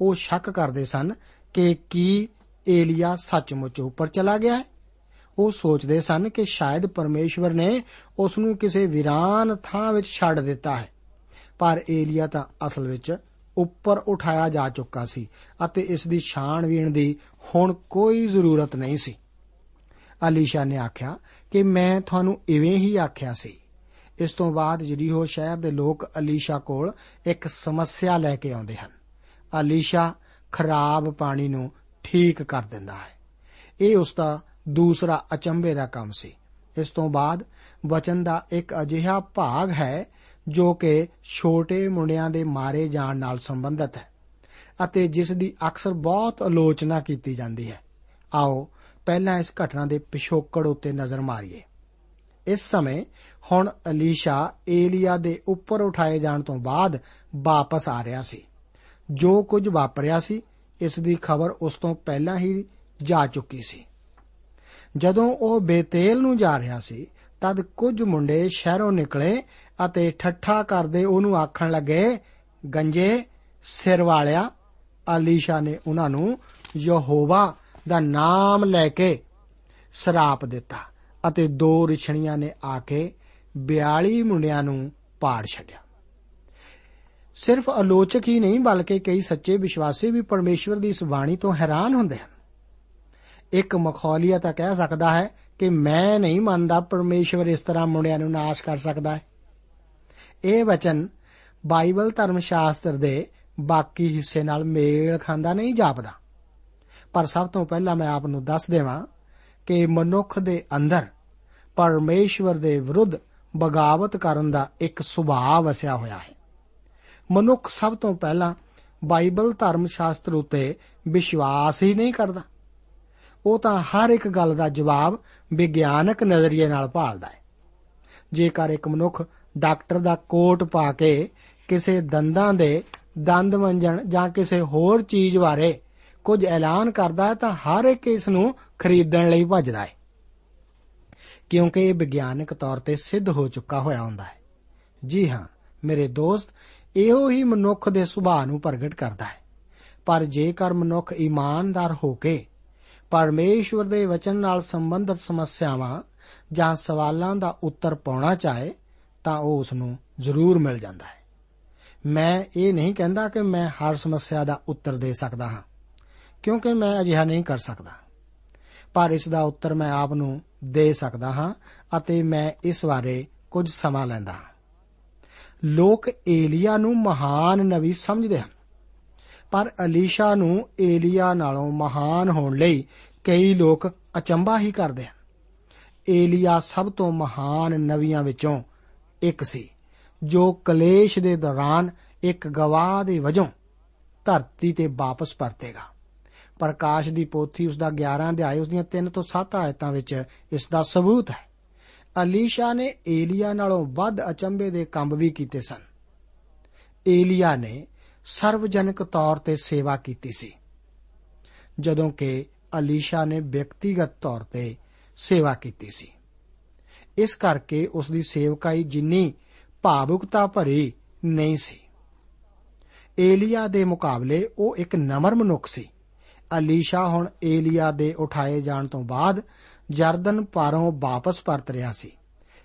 ਉਹ ਸ਼ੱਕ ਕਰਦੇ ਸਨ ਕਿ ਕੀ ਏਲੀਆ ਸੱਚਮੁੱਚ ਉੱਪਰ ਚਲਾ ਗਿਆ ਹੈ। ਉਹ ਸੋਚਦੇ ਸਨ ਕਿ ਸ਼ਾਇਦ ਪਰਮੇਸ਼ਵਰ ਨੇ ਉਸ ਨੂੰ ਕਿਸੇ ਵਿਰਾਨ ਥਾਂ ਵਿੱਚ ਛੱਡ ਦਿੱਤਾ ਹੈ। ਪਰ ਏਲੀਆ ਤਾਂ ਅਸਲ ਵਿੱਚ ਉੱਪਰ ਉਠਾਇਆ ਜਾ ਚੁੱਕਾ ਸੀ ਅਤੇ ਇਸ ਦੀ ਛਾਣਬੀਣ ਦੀ ਹੁਣ ਕੋਈ ਜ਼ਰੂਰਤ ਨਹੀਂ ਸੀ। ਅਲੀਸ਼ਾ ਨੇ ਆਖਿਆ ਕਿ ਮੈਂ ਤੁਹਾਨੂੰ ਇਵੇਂ ਹੀ ਆਖਿਆ ਸੀ। ਇਸ ਤੋਂ ਬਾਅਦ ਜਰੀਹੋ ਸ਼ਹਿਰ ਦੇ ਲੋਕ ਅਲੀਸ਼ਾ ਕੋਲ ਇੱਕ ਸਮੱਸਿਆ ਲੈ ਕੇ ਆਉਂਦੇ ਹਨ। ਅਲੀਸ਼ਾ ਖਰਾਬ ਪਾਣੀ ਨੂੰ ਠੀਕ ਕਰ ਦਿੰਦਾ ਹੈ। ਇਹ ਉਸ ਦਾ ਦੂਸਰਾ ਅਚੰਭੇ ਦਾ ਕੰਮ ਸੀ। ਇਸ ਤੋਂ ਬਾਅਦ ਵਚਨ ਦਾ ਇੱਕ ਅਜਿਹਾ ਭਾਗ ਹੈ, ਜੋ ਕਿ ਛੋਟੇ ਮੁੰਡਿਆਂ ਦੇ ਮਾਰੇ ਜਾਣ ਨਾਲ ਸੰਬੰਧਿਤ ਹੈ ਅਤੇ ਜਿਸ ਦੀ ਅਕਸਰ ਬਹੁਤ ਆਲੋਚਨਾ ਕੀਤੀ ਜਾਂਦੀ ਹੈ। ਆਓ ਪਹਿਲਾਂ ਇਸ ਘਟਨਾ ਦੇ ਪਿਛੋਕੜ ਉੱਤੇ ਨਜ਼ਰ ਮਾਰੀਏ। ਇਸ ਸਮੇਂ ਹੁਣ ਅਲੀਸ਼ਾ ਏਲੀਆ ਦੇ ਉੱਪਰ ਉਠਾਏ ਜਾਣ ਤੋਂ ਬਾਅਦ ਵਾਪਸ ਆ ਰਿਹਾ ਸੀ। ਜੋ ਕੁਝ ਵਾਪਰਿਆ ਸੀ, ਇਸ ਦੀ ਖਬਰ ਉਸ ਤੋਂ ਪਹਿਲਾਂ ਹੀ ਜਾ ਚੁੱਕੀ ਸੀ। ਜਦੋਂ ਉਹ ਬੇਤੇਲ ਨੂੰ ਜਾ ਰਿਹਾ ਸੀ, ਤਦ ਕੁਝ ਮੁੰਡੇ ਸ਼ਹਿਰੋਂ ਨਿਕਲੇ ਅਤੇ ਠੱਠਾ ਕਰਦੇ ਉਹਨੂੰ ਆਖਣ ਲੱਗੇ, ਗੰਜੇ, ਸਿਰ ਵਾਲਿਆ, ਅਲੀਸ਼ਾ ਨੇ ਉਹਨਾਂ ਨੂੰ ਯਹੋਵਾ ਦਾ ਨਾਮ ਲੈ ਕੇ ਸਰਾਪ ਦਿੱਤਾ ਅਤੇ ਦੋ ਰਿਛਣੀਆਂ ਨੇ ਆ ਕੇ 42 ਮੁੰਡਿਆਂ ਨੂੰ ਪਾੜ ਛੱਡਿਆ। ਸਿਰਫ ਆਲੋਚਕ ਹੀ ਨਹੀਂ, ਬਲਕਿ ਕਈ ਸੱਚੇ ਵਿਸ਼ਵਾਸੀ ਵੀ ਪਰਮੇਸ਼ਵਰ ਦੀ ਇਸ ਬਾਣੀ ਤੋਂ ਹੈਰਾਨ ਹੁੰਦੇ ਹਨ। ਇੱਕ ਮਖੌਲੀਆ ਤਾਂ ਕਹਿ ਸਕਦਾ ਹੈ ਕਿ ਮੈਂ ਨਹੀਂ ਮੰਨਦਾ ਪਰਮੇਸ਼ਵਰ ਇਸ ਤਰ੍ਹਾਂ ਮੁੰਡਿਆਂ ਨੂੰ ਨਾਸ਼ ਕਰ ਸਕਦਾ ਹੈ। ਇਹ ਵਚਨ ਬਾਈਬਲ ਧਰਮ ਸ਼ਾਸਤਰ ਦੇ ਬਾਕੀ ਹਿੱਸੇ ਨਾਲ ਮੇਲ ਖਾਂਦਾ ਨਹੀਂ ਜਾਪਦਾ। ਪਰ ਸਭ ਤੋਂ ਪਹਿਲਾਂ ਮੈਂ ਆਪ ਨੂੰ ਦੱਸ ਦੇਵਾਂ ਕਿ ਮਨੁੱਖ ਦੇ ਅੰਦਰ ਪਰਮੇਸ਼ਵਰ ਦੇ ਵਿਰੁੱਧ ਬਗਾਵਤ ਕਰਨ ਦਾ ਇੱਕ ਸੁਭਾਅ ਵਸਿਆ ਹੋਇਆ ਹੈ। ਮਨੁੱਖ ਸਭ ਤੋਂ ਪਹਿਲਾਂ ਬਾਈਬਲ ਧਰਮ ਸ਼ਾਸਤਰ ਉਤੇ ਵਿਸ਼ਵਾਸ ਹੀ ਨਹੀਂ ਕਰਦਾ। ਉਹ ਤਾਂ ਹਰ ਇੱਕ ਗੱਲ ਦਾ ਜਵਾਬ ਵਿਗਿਆਨਕ ਨਜ਼ਰੀਏ ਨਾਲ ਭਾਲਦਾ ਹੈ। ਜੇਕਰ ਇੱਕ ਮਨੁੱਖ ਡਾਕਟਰ ਦਾ ਕੋਟ ਪਾ ਕੇ ਕਿਸੇ ਦੰਦਾਂ ਦੇ ਦੰਦ ਮੰਜਣ ਜਾਂ ਕਿਸੇ ਹੋਰ ਚੀਜ਼ ਬਾਰੇ ਕੁਝ ਐਲਾਨ ਕਰਦਾ ਹੈ ਤਾਂ ਹਰ ਇੱਕ ਇਸ ਨੂੰ ਖਰੀਦਣ ਲਈ ਭੱਜਦਾ ਹੈ। ਕਿਉਂਕਿ ਇਹ ਵਿਗਿਆਨਕ ਤੌਰ ਤੇ ਸਿੱਧ ਹੋ ਚੁੱਕਾ ਹੋਇਆ ਹੁੰਦਾ ਹੈ। ਜੀ ਹਾਂ, ਮੇਰੇ ਦੋਸਤ, ਇਹੋ ਹੀ ਮਨੁੱਖ ਦੇ ਸੁਭਾਅ ਨੂੰ ਪ੍ਰਗਟ ਕਰਦਾ ਹੈ। ਪਰ ਜੇਕਰ ਮਨੁੱਖ ਇਮਾਨਦਾਰ ਹੋ ਕੇ ਪਰਮੇਸ਼ਵਰ ਦੇ ਵਚਨ ਨਾਲ ਸੰਬੰਧਿਤ ਸਮੱਸਿਆਵਾਂ ਜਾਂ ਸਵਾਲਾਂ ਦਾ ਉੱਤਰ ਪਾਉਣਾ ਚਾਹੇ, ਤਾਂ ਉਹ ਉਸ ਨੂੰ ਜ਼ਰੂਰ ਮਿਲ ਜਾਂਦਾ ਹੈ। ਮੈਂ ਇਹ ਨਹੀਂ ਕਹਿੰਦਾ ਕਿ ਮੈਂ ਹਰ ਸਮੱਸਿਆ ਦਾ ਉੱਤਰ ਦੇ ਸਕਦਾ ਹਾਂ, ਕਿਉਂਕਿ ਮੈਂ ਅਜਿਹਾ ਨਹੀਂ ਕਰ ਸਕਦਾ। ਪਰ ਇਸ ਦਾ ਉੱਤਰ ਮੈਂ ਆਪ ਨੂੰ ਦੇ ਸਕਦਾ ਹਾਂ ਅਤੇ ਮੈਂ ਇਸ ਬਾਰੇ ਕੁਝ ਸਮਾਂ ਲੈਂਦਾ ਹਾਂ। ਲੋਕ ਏਲੀਆ ਨੂੰ ਮਹਾਨ ਨਬੀ ਸਮਝਦੇ ਹਨ। ਪਰ ਅਲੀਸ਼ਾ ਨੂੰ ਏਲੀਆ ਨਾਲੋਂ ਮਹਾਨ ਹੋਣ ਲਈ ਕਈ ਲੋਕ ਅਚੰਭਾ ਹੀ ਕਰਦੇ ਹਨ। ਏਲੀਆ ਸਭ ਤੋਂ ਮਹਾਨ ਨਵੀਆਂ ਵਿੱਚੋਂ ਇੱਕ ਸੀ, ਜੋ ਕਲੇਸ਼ ਦੇ ਦੌਰਾਨ ਇੱਕ ਗਵਾਹ ਦੇ ਵਜੋਂ ਧਰਤੀ ਤੇ ਵਾਪਸ ਪਰਤੇਗਾ। ਪ੍ਰਕਾਸ਼ ਦੀ ਪੋਥੀ ਉਸ ਦਾ 11 ਅਧਿਆਇ ਉਸ ਦੀਆਂ 3 ਤੋਂ 7 ਆਇਤਾਂ ਵਿੱਚ ਇਸ ਦਾ ਸਬੂਤ ਹੈ। ਅਲੀਸ਼ਾ ਨੇ ਏਲੀਆ ਨਾਲੋਂ ਵੱਧ ਅਚੰਭੇ ਦੇ ਕੰਮ ਵੀ ਕੀਤੇ ਸਨ। ਏਲੀਆ ਨੇ ਸਰਵਜਨਕ ਤੌਰ ਤੇ ਸੇਵਾ ਕੀਤੀ ਸੀ। ਜਦੋਂ ਕਿ ਅਲੀਸ਼ਾ ਨੇ ਵਿਅਕਤੀਗਤ ਤੌਰ ਤੇ ਸੇਵਾ ਕੀਤੀ ਸੀ। ਇਸ ਕਰਕੇ ਉਸ ਦੀ ਸੇਵਕਾਈ ਜਿੰਨੀ ਭਾਵੁਕਤਾ ਭਰੀ ਨਹੀਂ ਸੀ। ਏਲੀਆ ਦੇ ਮੁਕਾਬਲੇ ਉਹ ਇੱਕ ਨਮਰ ਮਨੁੱਖ ਸੀ। ਅਲੀਸ਼ਾ ਹੁਣ ਏਲੀਆ ਦੇ ਉਠਾਏ ਜਾਣ ਤੋਂ ਬਾਅਦ ਜਰਦਨ ਪਾਰੋਂ ਵਾਪਸ ਪਰਤ ਰਿਹਾ ਸੀ।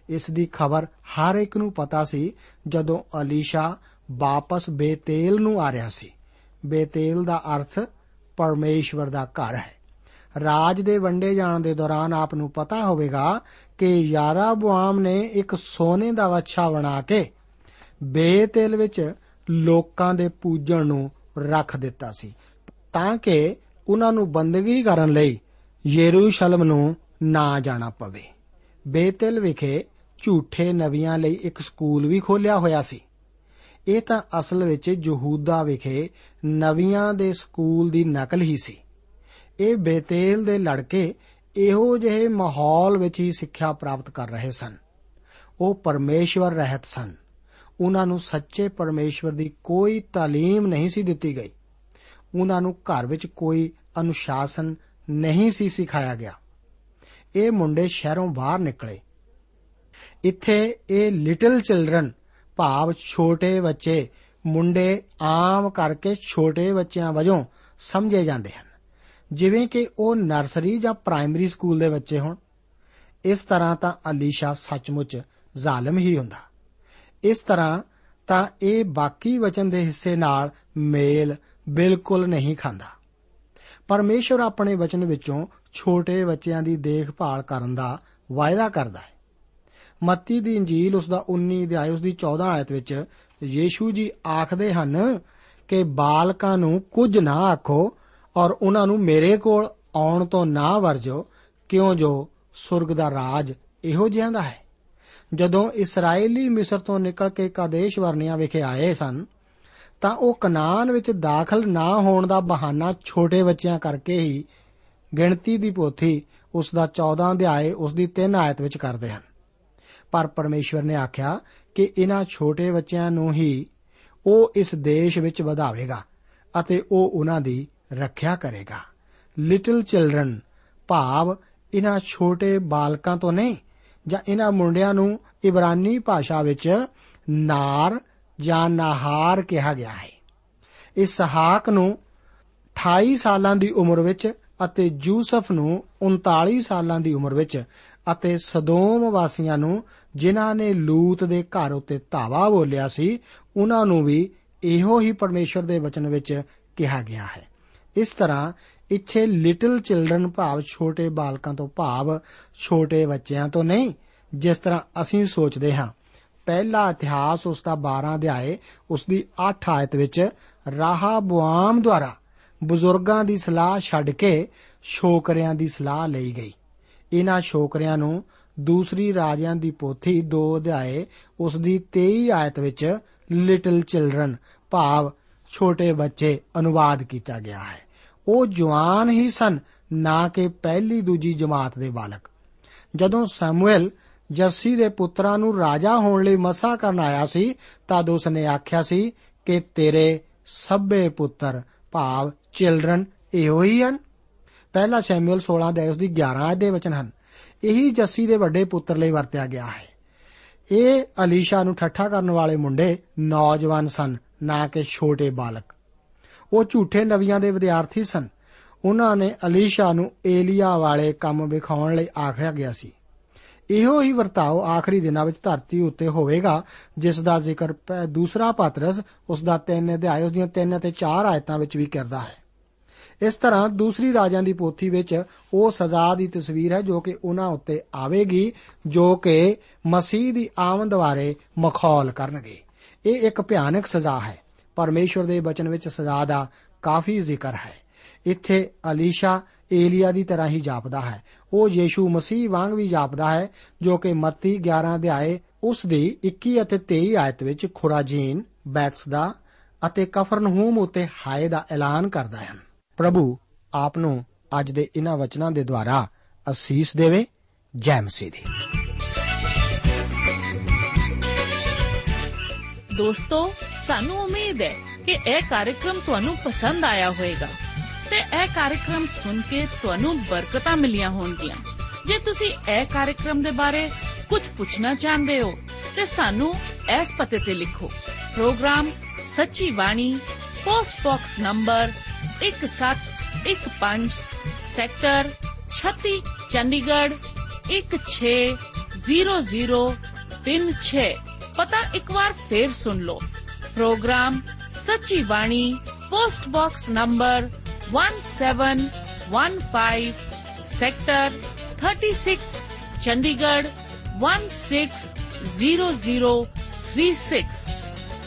ਇਸ ਦੀ ਖਬਰ ਹਰ ਇੱਕ ਨੂੰ ਪਤਾ ਸੀ ਜਦੋਂ ਅਲੀਸ਼ਾ ਵਾਪਸ ਬੇਤੇਲ ਨੂੰ ਆ ਰਿਹਾ ਸੀ। ਬੇਤੇਲ ਦਾ ਅਰਥ ਪਰਮੇਸ਼ਵਰ ਦਾ ਘਰ ਹੈ। ਰਾਜ ਦੇ ਵੰਡੇ ਜਾਣ ਦੇ ਦੌਰਾਨ ਆਪ ਨੂੰ ਪਤਾ ਹੋਵੇਗਾ ਕਿ ਯਾਰਾਬੁਆਮ ਨੇ ਇੱਕ ਸੋਨੇ ਦਾ ਵੱਛਾ ਬਣਾ ਕੇ ਬੇਤੇਲ ਵਿੱਚ ਲੋਕਾਂ ਦੇ ਪੂਜਣ ਨੂੰ ਰੱਖ ਦਿੱਤਾ ਸੀ, ਤਾਂ ਕਿ ਉਹਨਾਂ ਨੂੰ ਬੰਦਗੀ ਕਰਨ ਲਈ ਯਰੂਸ਼ਲਮ ਨੂੰ ਨਾ ਜਾਣਾ ਪਵੇ। ਬੇਤੇਲ ਵਿਖੇ ਝੂਠੇ ਨਵੀਆਂ ਲਈ ਇੱਕ ਸਕੂਲ ਵੀ ਖੋਲਿਆ ਹੋਇਆ ਸੀ। ਇਹ ਤਾਂ ਅਸਲ ਵਿੱਚ ਯਹੂਦਾ ਵਿਖੇ ਨਵੀਆਂ ਦੇ ਸਕੂਲ ਦੀ ਨਕਲ ਹੀ ਸੀ। ਇਹ ਬੇਤੇਲ ਦੇ ਲੜਕੇ ਇਹੋ ਜਿਹੇ ਮਾਹੌਲ ਵਿੱਚ ਹੀ ਸਿੱਖਿਆ ਪ੍ਰਾਪਤ ਕਰ ਰਹੇ ਸਨ। ਉਹ ਪਰਮੇਸ਼ਵਰ ਰਹਿਤ ਸਨ। ਉਹਨਾਂ ਨੂੰ ਸੱਚੇ ਪਰਮੇਸ਼ਵਰ ਦੀ ਕੋਈ تعلیم ਨਹੀਂ ਸੀ ਦਿੱਤੀ ਗਈ। ਉਹਨਾਂ ਨੂੰ ਘਰ ਵਿੱਚ ਕੋਈ ਅਨੁਸ਼ਾਸਨ ਨਹੀਂ ਸੀ ਸਿਖਾਇਆ ਗਿਆ। ਇਹ ਮੁੰਡੇ ਸ਼ਹਿਰੋਂ ਬਾਹਰ ਨਿਕਲੇ। ਇੱਥੇ ਇਹ ਲਿਟਲ ਚਿਲड्रन ਭਾਵ ਛੋਟੇ ਬੱਚੇ, ਮੁੰਡੇ ਆਮ ਕਰਕੇ ਛੋਟੇ ਬੱਚਿਆਂ ਵਜੋਂ ਸਮਝੇ ਜਾਂਦੇ ਹਨ। ਜਿਵੇਂ ਕਿ ਉਹ ਨਰਸਰੀ ਜਾਂ ਪ੍ਰਾਇਮਰੀ ਸਕੂਲ ਦੇ ਬੱਚੇ ਹੋਣ। ਇਸ ਤਰ੍ਹਾਂ ਤਾਂ ਅਲੀਸ਼ਾ ਸੱਚਮੁੱਚ ਜ਼ਾਲਮ ਹੀ ਹੁੰਦਾ। ਇਸ ਤਰ੍ਹਾਂ ਤਾਂ ਇਹ ਬਾਕੀ ਵਚਨ ਦੇ ਹਿੱਸੇ ਨਾਲ ਮੇਲ ਬਿਲਕੁਲ ਨਹੀਂ ਖਾਂਦਾ। ਪਰਮੇਸ਼ਵਰ ਆਪਣੇ ਵਚਨ ਵਿੱਚੋਂ ਛੋਟੇ ਬੱਚਿਆਂ ਦੀ ਦੇਖਭਾਲ ਕਰਨ ਦਾ ਵਾਅਦਾ ਕਰਦਾ ਹੈ। ਮੱਤੀ ਦੀ ਇੰਜੀਲ ਉਸ ਦਾ 19 ਅਧਿਆਇ ਉਸ ਦੀ 14 ਆਇਤ ਵਿੱਚ ਯੀਸ਼ੂ ਜੀ ਆਖਦੇ ਹਨ ਕਿ ਬਾਲਕਾਂ ਨੂੰ ਕੁਝ ਨਾ ਆਖੋ ਔਰ ਉਹਨਾਂ ਨੂੰ ਮੇਰੇ ਕੋਲ ਆਉਣ ਤੋਂ ਨਾ ਵਰਜੋ, ਕਿਉਂ ਜੋ ਸੁਰਗ ਦਾ ਰਾਜ ਇਹੋ ਜਿਹਾ ਦਾ ਹੈ। ਜਦੋਂ ਇਸرائیਲੀ ਮਿਸਰ ਤੋਂ ਨਿਕਲ ਕੇ ਕਾਦੇਸ਼ ਵਰਨਿਆ ਵਿਖੇ ਆਏ ਸਨ, ਤਾਂ ਉਹ ਕਨਾਨ ਵਿੱਚ ਦਾਖਲ ਨਾ ਹੋਣ ਦਾ ਬਹਾਨਾ ਛੋਟੇ ਬੱਚਿਆਂ ਕਰਕੇ ਹੀ ਗਿਣਤੀ ਦੀ ਪੋਥੀ ਉਸ ਦਾ 14 ਅਧਿਆਏ ਉਸ ਦੀ 3 ਆਇਤ ਵਿੱਚ ਕਰਦੇ ਹਨ। ਪਰ ਪਰਮੇਸ਼ਵਰ ਨੇ ਆਖਿਆ ਕਿ ਇਹਨਾਂ ਛੋਟੇ ਬੱਚਿਆਂ ਨੂੰ ਹੀ ਉਹ ਇਸ ਦੇਸ਼ ਵਿੱਚ ਵਧਾਵੇਗਾ ਅਤੇ ਉਹ ਉਹਨਾਂ ਦੀ ਰੱਖਿਆ ਕਰੇਗਾ। ਲਿਟਲ ਚਿਲड्रन ਭਾਵ ਇਹਨਾਂ ਛੋਟੇ ਬਾਲਕਾਂ ਤੋਂ ਨਹੀਂ, ਜਾਂ ਇਹਨਾਂ ਮੁੰਡਿਆਂ ਨੂੰ ਇਬਰਾਨੀ ਭਾਸ਼ਾ ਵਿੱਚ ਨਾਰ ਜਾਂ ਨਾਹਾਰ ਕਿਹਾ ਗਿਆ ਹੈ। ਇਸਹਾਕ ਨੂੰ 28 ਸਾਲਾਂ ਦੀ ਉਮਰ ਵਿੱਚ ਅਤੇ ਯੂਸਫ ਨੂੰ 39 ਸਾਲਾਂ ਦੀ ਉਮਰ ਵਿੱਚ ਅਤੇ ਸਦੋਮ ਵਾਸੀਆਂ ਨੂੰ ਜਿਨ੍ਹਾਂ ਨੇ ਲੂਤ ਦੇ ਘਰ ਉੱਤੇ ਧਾਵਾ ਬੋਲਿਆ ਸੀ, ਉਹਨਾਂ ਨੂੰ ਵੀ ਇਹੋ ਹੀ ਪਰਮੇਸ਼ਰ ਦੇ ਵਚਨ ਵਿੱਚ ਕਿਹਾ ਗਿਆ ਹੈ। ਇਸ ਤਰ੍ਹਾਂ ਇੱਥੇ ਲਿਟਲ ਚਿਲड्रन ਭਾਵ ਛੋਟੇ ਬਾਲਕਾਂ ਤੋਂ ਭਾਵ ਛੋਟੇ ਬੱਚਿਆਂ ਤੋਂ ਨਹੀਂ, ਜਿਸ ਤਰ੍ਹਾਂ ਅਸੀਂ ਸੋਚਦੇ ਹਾਂ। ਪਹਿਲਾ ਇਤਿਹਾਸ ਉਸ ਦਾ 12 ਅਧਿਆਏ, ਉਸ ਦੀ 8 ਆਇਤ ਵਿੱਚ ਰਾਹਾਬੁਆਮ ਦੁਆਰਾ ਬਜ਼ੁਰਗਾਂ ਦੀ ਸਲਾਹ ਛੱਡ ਕੇ ਸ਼ੋਕਰਿਆਂ ਦੀ ਸਲਾਹ ਲਈ ਗਈ। ਇਹਨਾਂ ਸ਼ੋਕਰਿਆਂ ਨੂੰ ਦੂਸਰੀ ਰਾਜਿਆਂ ਦੀ ਪੋਥੀ 2 ਅਧਿਆਏ, ਉਸ ਦੀ 23 ਆਇਤ ਵਿੱਚ ਲਿਟਲ ਚਿਲड्रन ਭਾਵ ਛੋਟੇ ਬੱਚੇ, ਅਨੁਵਾਦ ਕੀਤਾ ਗਿਆ ਹੈ। ਉਹ ਜਵਾਨ ਹੀ ਸਨ, ਨਾ ਕਿ ਪਹਿਲੀ ਦੂਜੀ ਜਮਾਤ ਦੇ ਬਾਲਕ। ਜਦੋਂ ਸਾਮੂਅਲ ਜੱਸੀ ਦੇ ਪੁੱਤਰਾਂ ਨੂੰ ਰਾਜਾ ਹੋਣ ਲਈ ਮਸਾ ਕਰਨ ਆਇਆ ਸੀ, ਤਦ ਉਸ ਨੇ ਆਖਿਆ ਸੀ ਕਿ ਤੇਰੇ ਸਭੇ ਪੁੱਤਰ, ਭਾਵ ਚਿਲड्रन ਇਹੋ ਹੀ ਹਨ। ਪਹਿਲਾ ਸਾਮੂਅਲ 16 ਦੇ ਉਸ ਦੀ 11 ਦੇ ਵਚਨ ਹਨ। ਇਹੀ ਜੱਸੀ ਦੇ ਵੱਡੇ ਪੁੱਤਰ ਲਈ ਵਰਤਿਆ ਗਿਆ ਹੈ। ਇਹ ਅਲੀਸ਼ਾ ਨੂੰ ਠੱਠਾ ਕਰਨ ਵਾਲੇ ਮੁੰਡੇ ਨੌਜਵਾਨ ਸਨ, ਨਾ ਕਿ ਛੋਟੇ ਬਾਲਕ। ਉਹ ਝੂਠੇ ਨਵੀਆਂ ਦੇ ਵਿਦਿਆਰਥੀ ਸਨ। ਉਹਨਾਂ ਨੇ ਅਲੀਸ਼ਾ ਨੂੰ ਏਲੀਆ ਵਾਲੇ ਕੰਮ ਵਿਖਾਉਣ ਲਈ ਆਖਿਆ ਗਿਆ ਸੀ। ਇਹੋ ਹੀ ਵਰਤਾਓ ਆਖਰੀ ਦਿਨਾਂ ਵਿੱਚ ਧਰਤੀ ਉੱਤੇ ਹੋਵੇਗਾ, ਜਿਸ ਦਾ ਜ਼ਿਕਰ ਪੈ- ਦੂਸਰਾ ਪਾਤਰਸ ਉਸ ਦਾ 3 ਅਧਿਆਇ ਉਸ ਦੀਆਂ 3 ਅਤੇ 4 ਆਇਤਾਂ ਵਿੱਚ ਵੀ ਕਰਦਾ ਹੈ। ਇਸ ਤਰ੍ਹਾਂ ਦੂਸਰੀ ਰਾਜਾਂ ਦੀ ਪੋਥੀ ਵਿੱਚ ਉਹ ਸਜ਼ਾ ਦੀ ਤਸਵੀਰ ਹੈ ਜੋ ਕਿ ਉਹਨਾਂ ਉੱਤੇ ਆਵੇਗੀ, ਜੋ ਕਿ ਮਸੀਹ ਦੀ ਆਮਦ ਬਾਰੇ ਮਖੌਲ ਕਰਨਗੇ। ਇਹ ਇੱਕ ਭਿਆਨਕ ਸਜ਼ਾ ਹੈ। ਪਰਮੇਸ਼ਵਰ ਦੇ ਬਚਨ ਵਿੱਚ ਸਜ਼ਾ ਦਾ ਕਾਫੀ ਜ਼ਿਕਰ ਹੈ। ਇੱਥੇ ਅਲੀਸ਼ਾ ਏਲੀਆ ਦੀ ਤਰ੍ਹਾਂ ਹੀ ਜਾਪਦਾ ਹੈ। ਉਹ ਯੀਸ਼ੂ ਮਸੀਹ ਵਾਂਗ ਵੀ ਜਾਪਦਾ ਹੈ, ਜੋ ਕਿ ਮੱਤੀ 11 ਅਧਿਆਏ ਉਸ ਦੀ 21 ਅਤੇ 23 ਆਇਤ ਵਿੱਚ ਖੁਰਾਜੀਨ, ਬੈਤਸਦਾ ਅਤੇ ਕਫਰਨਹੂਮ ਉੱਤੇ ਹਾਏ ਦਾ ਐਲਾਨ ਕਰਦਾ ਹੈ ਪ੍ਰਭੂ, ਆਪ ਨੂੰ ਅੱਜ ਦੇ ਇਹਨਾਂ ਵਚਨਾਂ ਦੇ ਦੁਆਰਾ ਅਸੀਸ ਦੇਵੇ, ਜੈ ਮਸੀਹ ਦੀ। ਦੋਸਤੋ, ਸਾਨੂੰ ਉਮੀਦ ਹੈ ਕਿ ਇਹ ਕਾਰਜਕ੍ਰਮ ਤੁਹਾਨੂੰ ਪਸੰਦ ਆਇਆ ਹੋਵੇਗਾ ਤੇ ਇਹ ਕਾਰਜਕ੍ਰਮ ਸੁਣ ਕੇ ਤੁਹਾਨੂੰ ਬਰਕਤਾਂ ਮਿਲੀਆਂ ਹੋਣਗੀਆਂ। ਜੇ ਤੁਸੀਂ ਇਹ ਕਾਰਜਕ੍ਰਮ ਦੇ ਬਾਰੇ ਕੁਝ ਪੁੱਛਣਾ ਚਾਹੁੰਦੇ ਹੋ, ਤੇ ਸਾਨੂੰ ਇਸ ਪਤੇ ਤੇ ਲਿਖੋ। Program Sachi Bani, post box number 1715 sector 36 Chandigarh 160036 ਪਤਾ ਇੱਕ ਵਾਰ ਫੇਰ ਸੁਣ ਲਓ program Sachi Bani post box number 1715 sector 36 Chandigarh 160036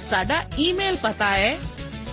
ਸਾਡਾ ਈਮੇਲ ਪਤਾ ਹੈ